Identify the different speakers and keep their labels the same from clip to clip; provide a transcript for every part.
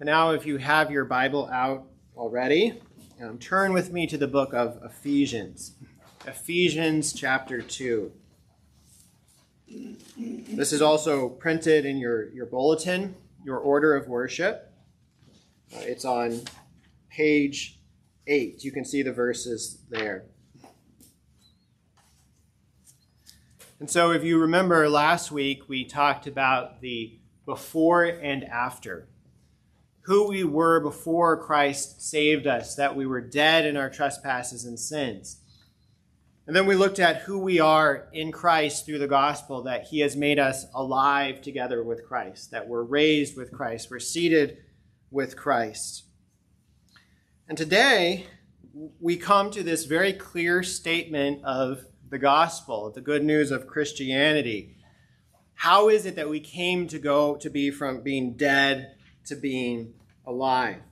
Speaker 1: But now, if you have your Bible out already, um, turn with me to the book of Ephesians. Ephesians chapter 2. This is also printed in your, your bulletin, your order of worship. Uh, it's on page 8. You can see the verses there. And so, if you remember last week, we talked about the before and after. Who we were before Christ saved us, that we were dead in our trespasses and sins. And then we looked at who we are in Christ through the gospel, that He has made us alive together with Christ, that we're raised with Christ, we're seated with Christ. And today, we come to this very clear statement of the gospel, the good news of Christianity. How is it that we came to go to be from being dead to being alive?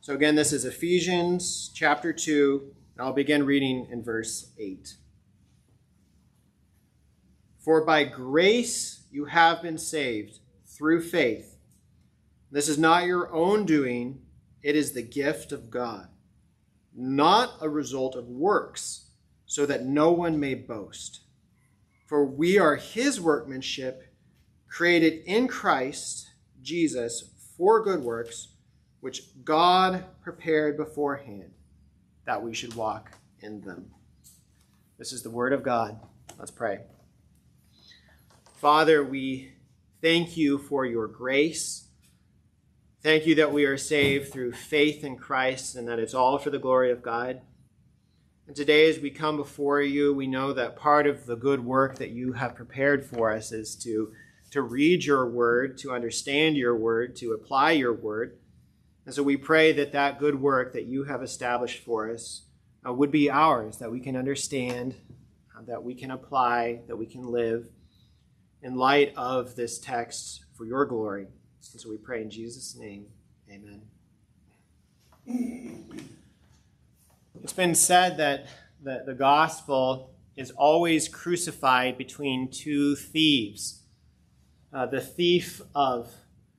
Speaker 1: So, again, this is Ephesians chapter 2 and I'll begin reading in verse 8. For by grace you have been saved through faith. This is not your own doing, it is the gift of God, not a result of works, so that no one may boast. For we are his workmanship, created in Christ Jesus for good works, which God prepared beforehand that we should walk in them. This is the word of God. Let's pray. Father, we thank you for your grace. Thank you that we are saved through faith in Christ and that it's all for the glory of God. And today, as we come before you, we know that part of the good work that you have prepared for us is to, to read your word, to understand your word, to apply your word. And so we pray that that good work that you have established for us uh, would be ours, that we can understand, uh, that we can apply, that we can live in light of this text for your glory. And so we pray in Jesus' name. Amen. It's been said that the, the gospel is always crucified between two thieves uh, the thief of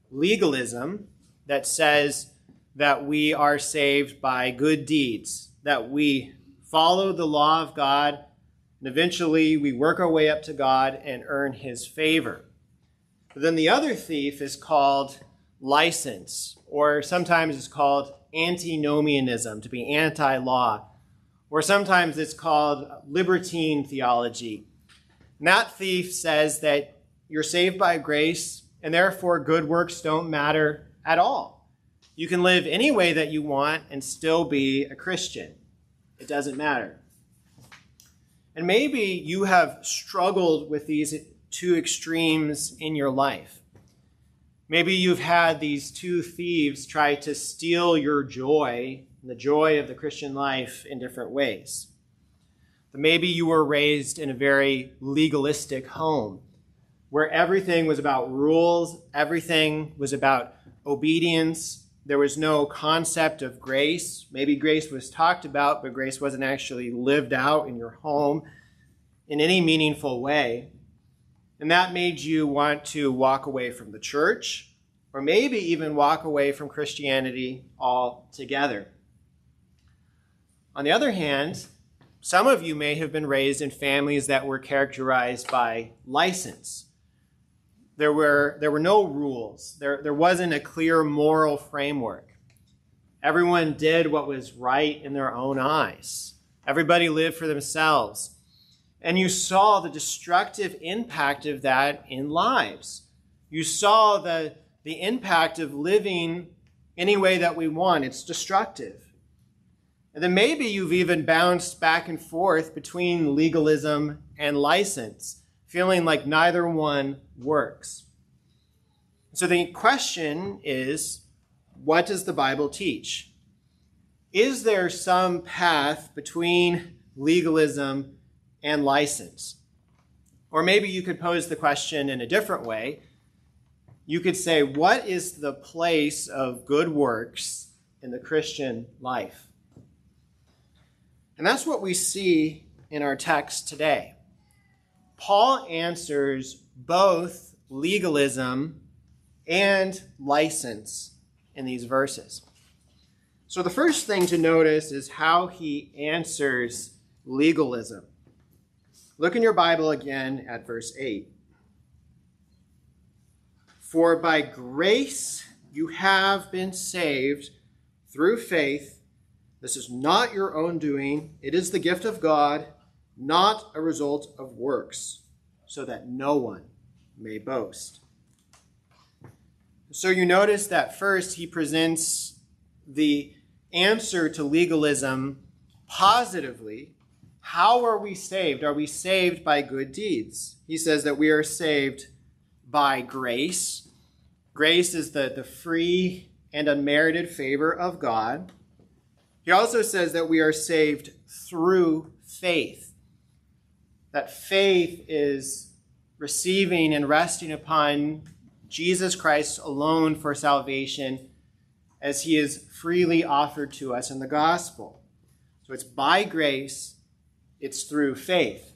Speaker 1: legalism that says that we are saved by good deeds, that we follow the law of God, and eventually we work our way up to God and earn his favor. But then the other thief is called license, or sometimes it's called antinomianism, to be anti law, or sometimes it's called libertine theology. And that thief says that you're saved by grace, and therefore good works don't matter at all. You can live any way that you want and still be a Christian. It doesn't matter. And maybe you have struggled with these two extremes in your life. Maybe you've had these two thieves try to steal your joy, the joy of the Christian life, in different ways. Maybe you were raised in a very legalistic home where everything was about rules, everything was about obedience, there was no concept of grace. Maybe grace was talked about, but grace wasn't actually lived out in your home in any meaningful way. And that made you want to walk away from the church, or maybe even walk away from Christianity altogether. On the other hand, some of you may have been raised in families that were characterized by license there were, there were no rules. There, there wasn't a clear moral framework. Everyone did what was right in their own eyes. Everybody lived for themselves. And you saw the destructive impact of that in lives. You saw the, the impact of living any way that we want. It's destructive. And then maybe you've even bounced back and forth between legalism and license feeling like neither one works. So the question is what does the Bible teach? Is there some path between legalism and license? Or maybe you could pose the question in a different way. You could say, What is the place of good works in the Christian life? And that's what we see in our text today. Paul answers both legalism and license in these verses. So, the first thing to notice is how he answers legalism. Look in your Bible again at verse 8. For by grace you have been saved through faith. This is not your own doing, it is the gift of God, not a result of works, so that no one may boast. So you notice that first he presents the answer to legalism positively. How are we saved? Are we saved by good deeds? He says that we are saved by grace. Grace is the, the free and unmerited favor of God. He also says that we are saved through faith. That faith is receiving and resting upon Jesus Christ alone for salvation as he is freely offered to us in the gospel. So it's by grace, it's through faith.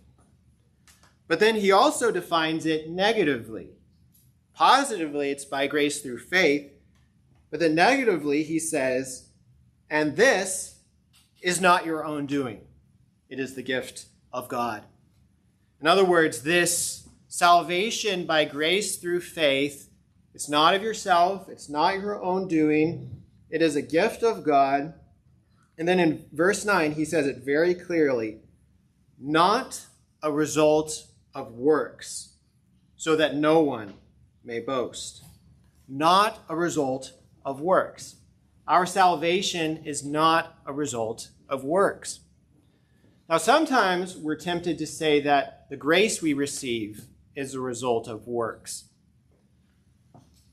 Speaker 1: But then he also defines it negatively. Positively, it's by grace through faith. But then negatively, he says, and this is not your own doing, it is the gift of God. In other words, this salvation by grace through faith, it's not of yourself, it's not your own doing, it is a gift of God. And then in verse 9, he says it very clearly not a result of works, so that no one may boast. Not a result of works. Our salvation is not a result of works. Now, sometimes we're tempted to say that the grace we receive is a result of works.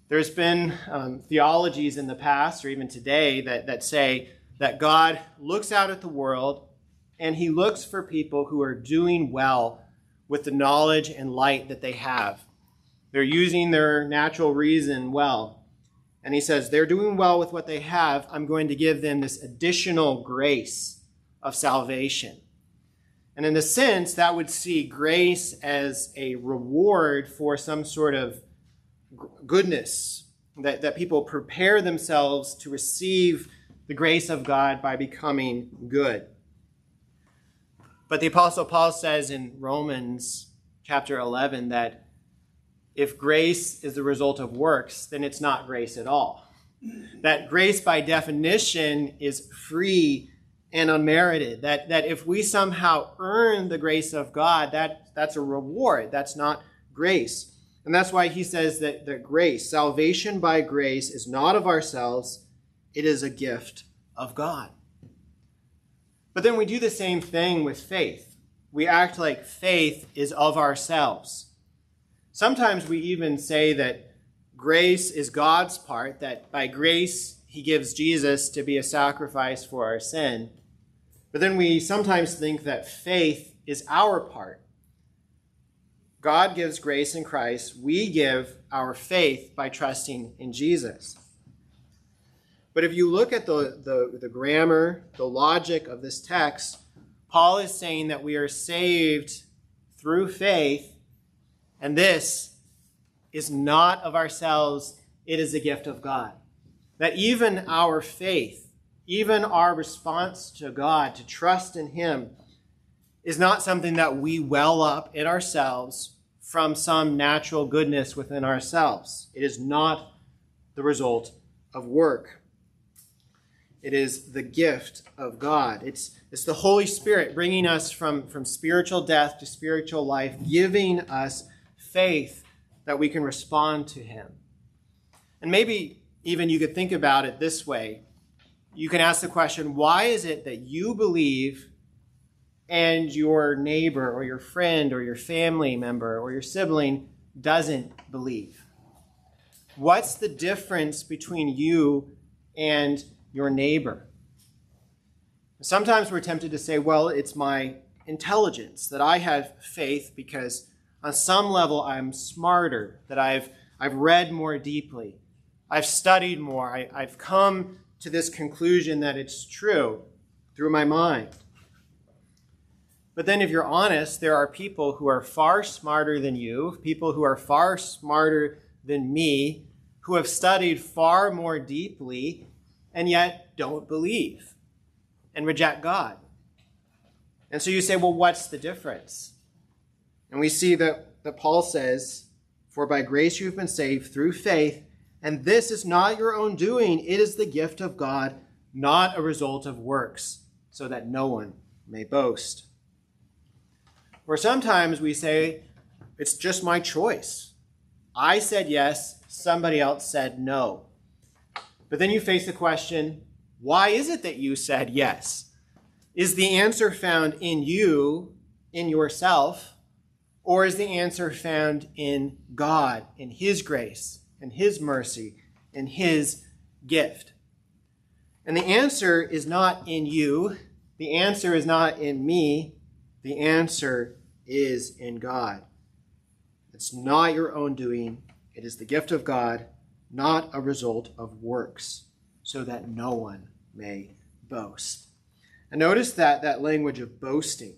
Speaker 1: There's been um, theologies in the past or even today that, that say that God looks out at the world and he looks for people who are doing well with the knowledge and light that they have. They're using their natural reason well. And he says, they're doing well with what they have. I'm going to give them this additional grace of salvation. And in a sense, that would see grace as a reward for some sort of goodness, that, that people prepare themselves to receive the grace of God by becoming good. But the Apostle Paul says in Romans chapter 11 that if grace is the result of works, then it's not grace at all. That grace, by definition, is free and unmerited. That, that if we somehow earn the grace of God, that, that's a reward. That's not grace. And that's why he says that, that grace, salvation by grace, is not of ourselves, it is a gift of God. But then we do the same thing with faith. We act like faith is of ourselves. Sometimes we even say that grace is God's part, that by grace he gives Jesus to be a sacrifice for our sin. But then we sometimes think that faith is our part. God gives grace in Christ. We give our faith by trusting in Jesus. But if you look at the, the, the grammar, the logic of this text, Paul is saying that we are saved through faith and this is not of ourselves, it is a gift of God. That even our faith, even our response to God, to trust in Him, is not something that we well up in ourselves from some natural goodness within ourselves. It is not the result of work. It is the gift of God. It's, it's the Holy Spirit bringing us from, from spiritual death to spiritual life, giving us faith that we can respond to Him. And maybe even you could think about it this way. You can ask the question why is it that you believe and your neighbor or your friend or your family member or your sibling doesn't believe? What's the difference between you and your neighbor? Sometimes we're tempted to say, well, it's my intelligence that I have faith because on some level I'm smarter, that I've, I've read more deeply, I've studied more, I, I've come to this conclusion that it's true through my mind. But then, if you're honest, there are people who are far smarter than you, people who are far smarter than me, who have studied far more deeply and yet don't believe and reject God. And so you say, well, what's the difference? And we see that, that Paul says, For by grace you have been saved through faith, and this is not your own doing, it is the gift of God, not a result of works, so that no one may boast. Or sometimes we say, It's just my choice. I said yes, somebody else said no. But then you face the question, Why is it that you said yes? Is the answer found in you, in yourself, or is the answer found in God, in His grace, in His mercy, and His gift? And the answer is not in you. The answer is not in me. The answer is in God. It's not your own doing, it is the gift of God, not a result of works, so that no one may boast. And notice that, that language of boasting.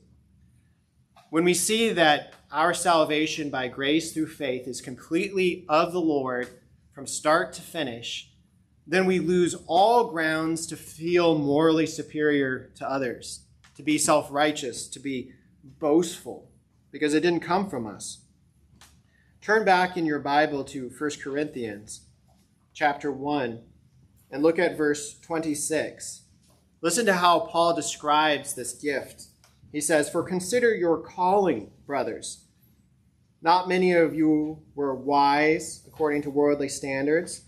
Speaker 1: When we see that our salvation by grace through faith is completely of the Lord from start to finish, then we lose all grounds to feel morally superior to others, to be self righteous, to be boastful, because it didn't come from us. Turn back in your Bible to 1 Corinthians chapter 1 and look at verse 26. Listen to how Paul describes this gift. He says, For consider your calling, brothers. Not many of you were wise according to worldly standards.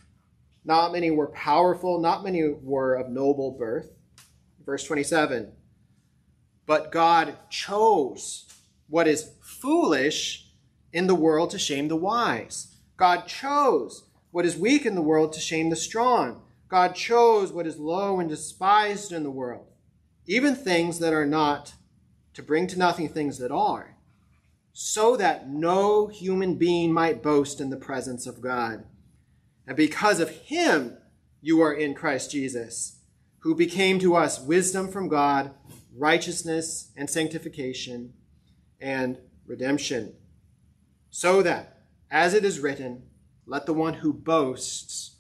Speaker 1: Not many were powerful. Not many were of noble birth. Verse 27 But God chose what is foolish in the world to shame the wise. God chose what is weak in the world to shame the strong. God chose what is low and despised in the world, even things that are not, to bring to nothing things that are, so that no human being might boast in the presence of God. And because of him, you are in Christ Jesus, who became to us wisdom from God, righteousness and sanctification, and redemption. So that, as it is written, let the one who boasts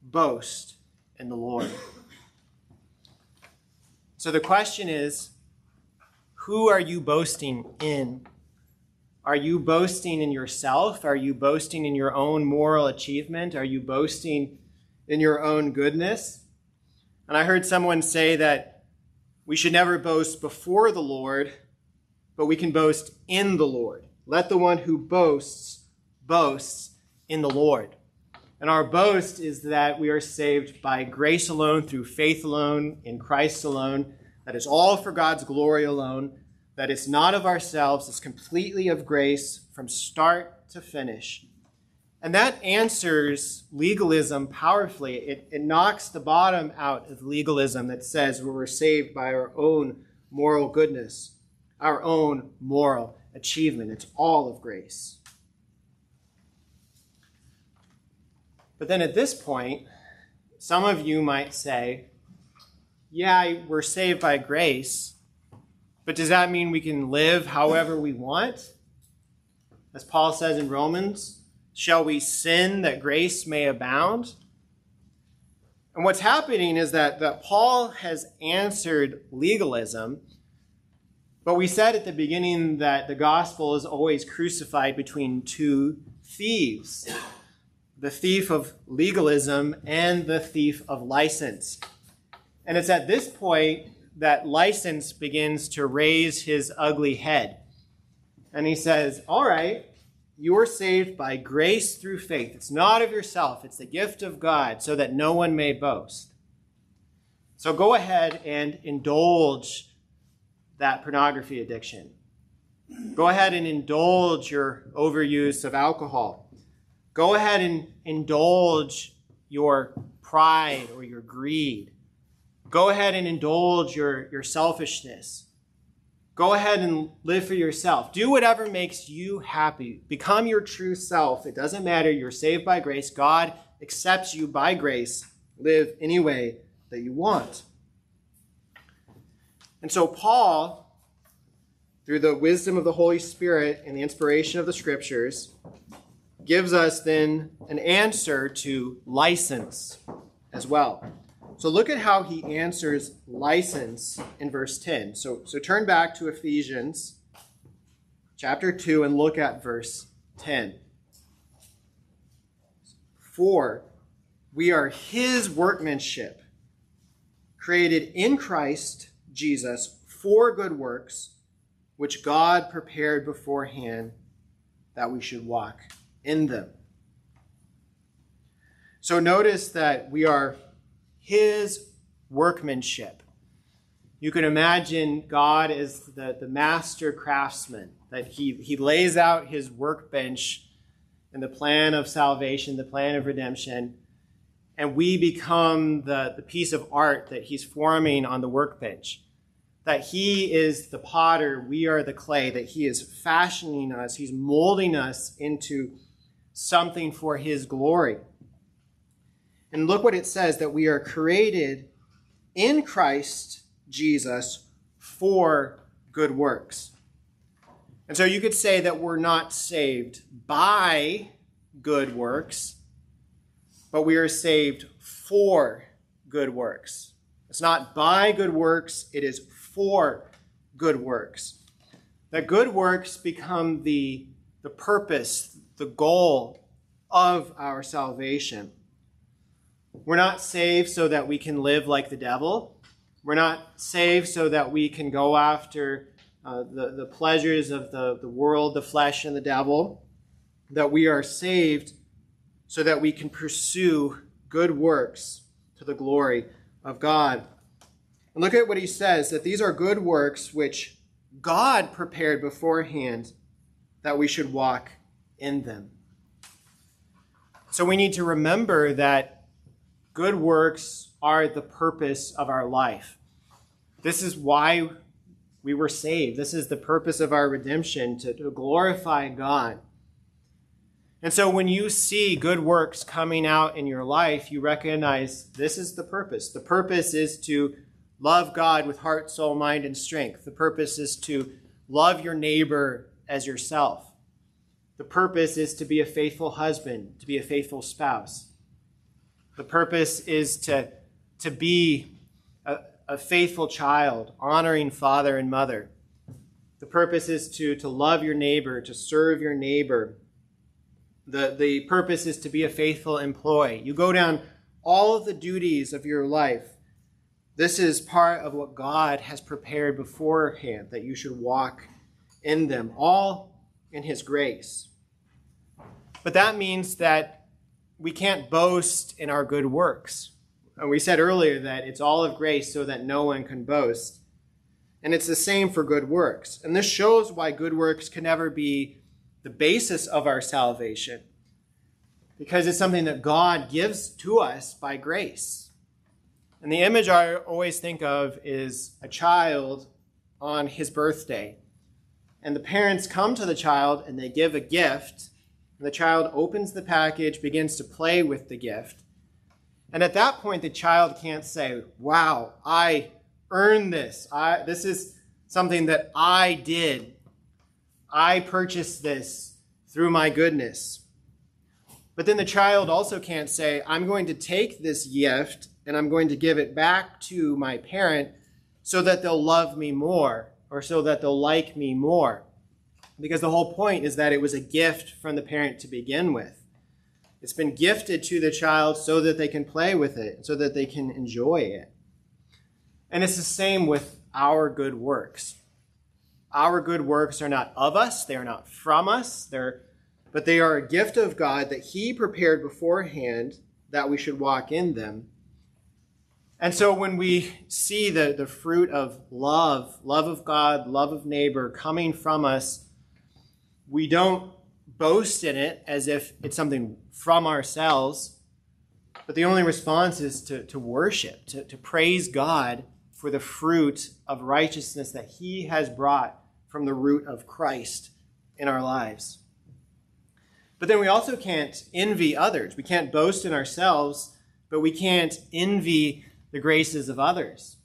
Speaker 1: boast in the Lord. So the question is who are you boasting in? Are you boasting in yourself? Are you boasting in your own moral achievement? Are you boasting in your own goodness? And I heard someone say that we should never boast before the Lord, but we can boast in the Lord. Let the one who boasts boast in the Lord. And our boast is that we are saved by grace alone, through faith alone, in Christ alone. That is all for God's glory alone. That it's not of ourselves, it's completely of grace from start to finish. And that answers legalism powerfully. It, it knocks the bottom out of legalism that says we're saved by our own moral goodness, our own moral achievement. It's all of grace. But then at this point, some of you might say, yeah, we're saved by grace, but does that mean we can live however we want? As Paul says in Romans, shall we sin that grace may abound? And what's happening is that, that Paul has answered legalism, but we said at the beginning that the gospel is always crucified between two thieves the thief of legalism and the thief of license. And it's at this point that license begins to raise his ugly head. And he says, All right, you're saved by grace through faith. It's not of yourself, it's the gift of God, so that no one may boast. So go ahead and indulge that pornography addiction. Go ahead and indulge your overuse of alcohol. Go ahead and indulge your pride or your greed. Go ahead and indulge your, your selfishness. Go ahead and live for yourself. Do whatever makes you happy. Become your true self. It doesn't matter. You're saved by grace. God accepts you by grace. Live any way that you want. And so, Paul, through the wisdom of the Holy Spirit and the inspiration of the scriptures, gives us then an answer to license as well. So look at how he answers license in verse 10. So, so turn back to Ephesians chapter 2 and look at verse 10. For we are his workmanship, created in Christ Jesus for good works, which God prepared beforehand that we should walk in them. So notice that we are his workmanship. You can imagine God as the, the master craftsman, that he, he lays out his workbench and the plan of salvation, the plan of redemption, and we become the, the piece of art that he's forming on the workbench. That he is the potter, we are the clay, that he is fashioning us, he's molding us into something for his glory. And look what it says that we are created in Christ Jesus for good works. And so you could say that we're not saved by good works, but we are saved for good works. It's not by good works, it is for good works. That good works become the, the purpose, the goal of our salvation. We're not saved so that we can live like the devil. We're not saved so that we can go after uh, the, the pleasures of the, the world, the flesh, and the devil. That we are saved so that we can pursue good works to the glory of God. And look at what he says that these are good works which God prepared beforehand that we should walk in them. So we need to remember that Good works are the purpose of our life. This is why we were saved. This is the purpose of our redemption to, to glorify God. And so when you see good works coming out in your life, you recognize this is the purpose. The purpose is to love God with heart, soul, mind, and strength. The purpose is to love your neighbor as yourself. The purpose is to be a faithful husband, to be a faithful spouse. The purpose is to, to be a, a faithful child, honoring father and mother. The purpose is to, to love your neighbor, to serve your neighbor. The, the purpose is to be a faithful employee. You go down all of the duties of your life. This is part of what God has prepared beforehand, that you should walk in them, all in His grace. But that means that we can't boast in our good works. And we said earlier that it's all of grace so that no one can boast. And it's the same for good works. And this shows why good works can never be the basis of our salvation, because it's something that God gives to us by grace. And the image I always think of is a child on his birthday. And the parents come to the child and they give a gift the child opens the package, begins to play with the gift. And at that point, the child can't say, Wow, I earned this. I, this is something that I did. I purchased this through my goodness. But then the child also can't say, I'm going to take this gift and I'm going to give it back to my parent so that they'll love me more or so that they'll like me more because the whole point is that it was a gift from the parent to begin with. It's been gifted to the child so that they can play with it, so that they can enjoy it. And it's the same with our good works. Our good works are not of us, they are not from us, they're, but they are a gift of God that He prepared beforehand that we should walk in them. And so when we see the, the fruit of love, love of God, love of neighbor coming from us, we don't boast in it as if it's something from ourselves, but the only response is to, to worship, to, to praise God for the fruit of righteousness that He has brought from the root of Christ in our lives. But then we also can't envy others. We can't boast in ourselves, but we can't envy the graces of others.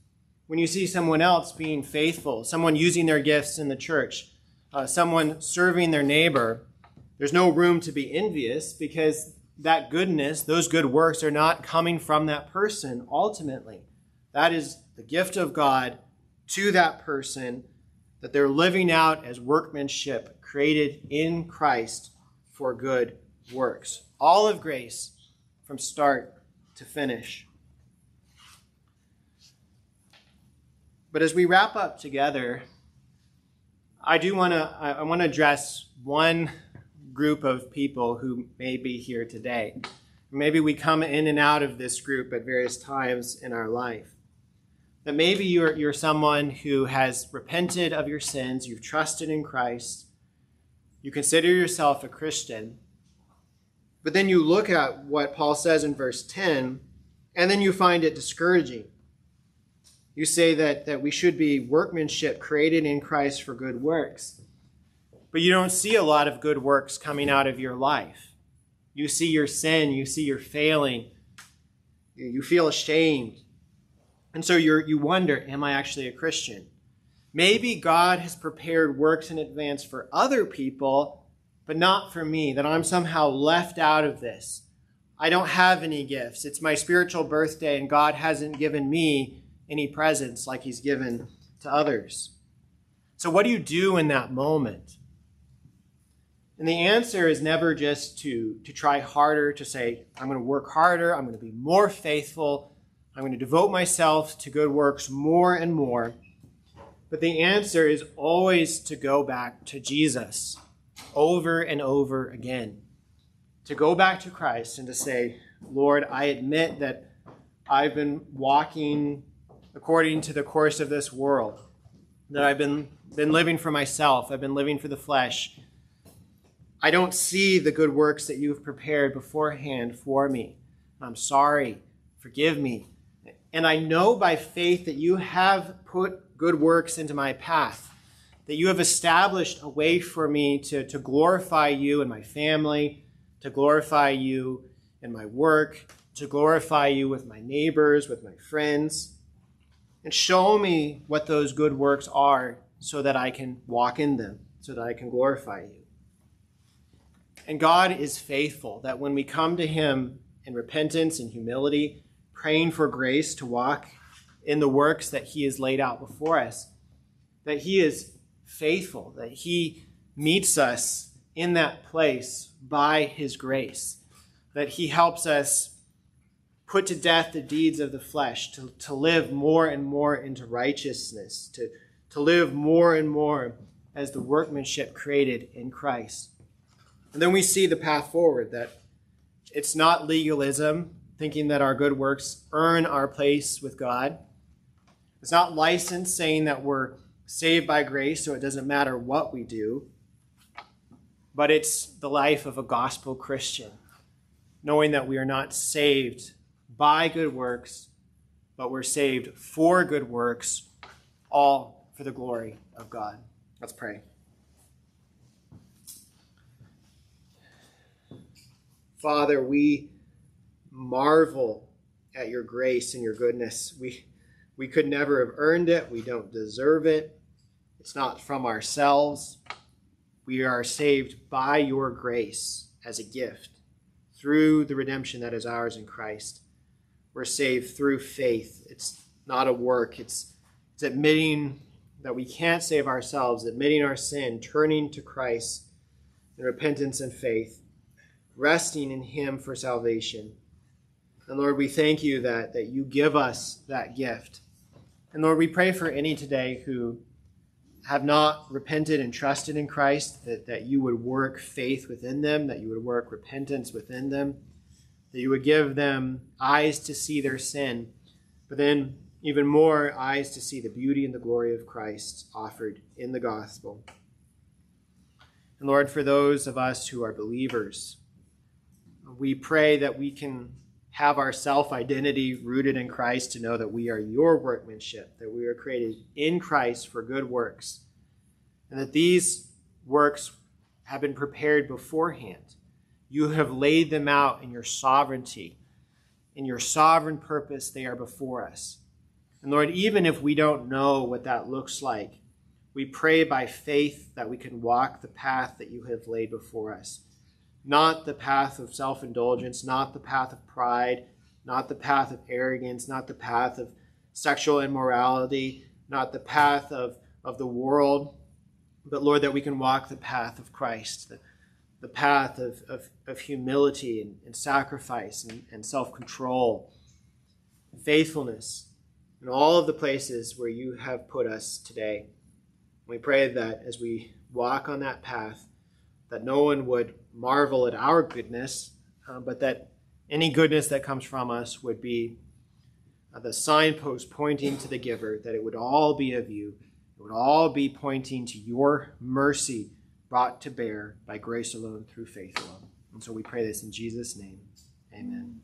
Speaker 1: When you see someone else being faithful, someone using their gifts in the church, uh, someone serving their neighbor, There's no room to be envious because that goodness, those good works, are not coming from that person ultimately. That is the gift of God to that person that they're living out as workmanship created in Christ for good works. All of grace from start to finish. But as we wrap up together, I do want to I want to address one group of people who may be here today. Maybe we come in and out of this group at various times in our life. That maybe you're, you're someone who has repented of your sins, you've trusted in Christ, you consider yourself a Christian, but then you look at what Paul says in verse 10, and then you find it discouraging. You say that, that we should be workmanship created in Christ for good works but you don't see a lot of good works coming out of your life. You see your sin, you see your failing, you feel ashamed. And so you you wonder, am I actually a Christian? Maybe God has prepared works in advance for other people, but not for me, that I'm somehow left out of this. I don't have any gifts. It's my spiritual birthday, and God hasn't given me any presents like He's given to others. So, what do you do in that moment? And the answer is never just to, to try harder, to say, I'm going to work harder, I'm going to be more faithful, I'm going to devote myself to good works more and more. But the answer is always to go back to Jesus over and over again. To go back to Christ and to say, Lord, I admit that I've been walking according to the course of this world, that I've been, been living for myself, I've been living for the flesh I don't see the good works that you've prepared beforehand for me. I'm sorry. Forgive me. And I know by faith that you have put good works into my path, that you have established a way for me to, to glorify you and my family, to glorify you in my work, to glorify you with my neighbors, with my friends. And show me what those good works are so that I can walk in them, so that I can glorify you. And God is faithful that when we come to Him in repentance and humility, praying for grace to walk in the works that He has laid out before us, that He is faithful, that He meets us in that place by His grace, that He helps us put to death the deeds of the flesh, to, to live more and more into righteousness, to, to live more and more as the workmanship created in Christ. And then we see the path forward that it's not legalism, thinking that our good works earn our place with God. It's not license saying that we're saved by grace, so it doesn't matter what we do. But it's the life of a gospel Christian, knowing that we are not saved by good works, but we're saved for good works, all for the glory of God. Let's pray. Father, we marvel at your grace and your goodness. We, we could never have earned it. We don't deserve it. It's not from ourselves. We are saved by your grace as a gift through the redemption that is ours in Christ. We're saved through faith. It's not a work, it's, it's admitting that we can't save ourselves, admitting our sin, turning to Christ in repentance and faith resting in Him for salvation. And Lord, we thank you that, that you give us that gift. And Lord, we pray for any today who have not repented and trusted in Christ, that, that you would work faith within them, that you would work repentance within them, that you would give them eyes to see their sin, but then even more eyes to see the beauty and the glory of Christ offered in the gospel. And Lord, for those of us who are believers, we pray that we can have our self identity rooted in Christ to know that we are your workmanship, that we are created in Christ for good works, and that these works have been prepared beforehand. You have laid them out in your sovereignty. In your sovereign purpose, they are before us. And Lord, even if we don't know what that looks like, we pray by faith that we can walk the path that you have laid before us not the path of self indulgence, not the path of pride, not the path of arrogance, not the path of sexual immorality, not the path of, of the world, but Lord, that we can walk the path of Christ, the, the path of, of, of humility and, and sacrifice and, and self control, faithfulness, in all of the places where you have put us today. We pray that as we walk on that path, that no one would marvel at our goodness, uh, but that any goodness that comes from us would be uh, the signpost pointing to the giver, that it would all be of you. It would all be pointing to your mercy brought to bear by grace alone through faith alone. And so we pray this in Jesus' name. Amen.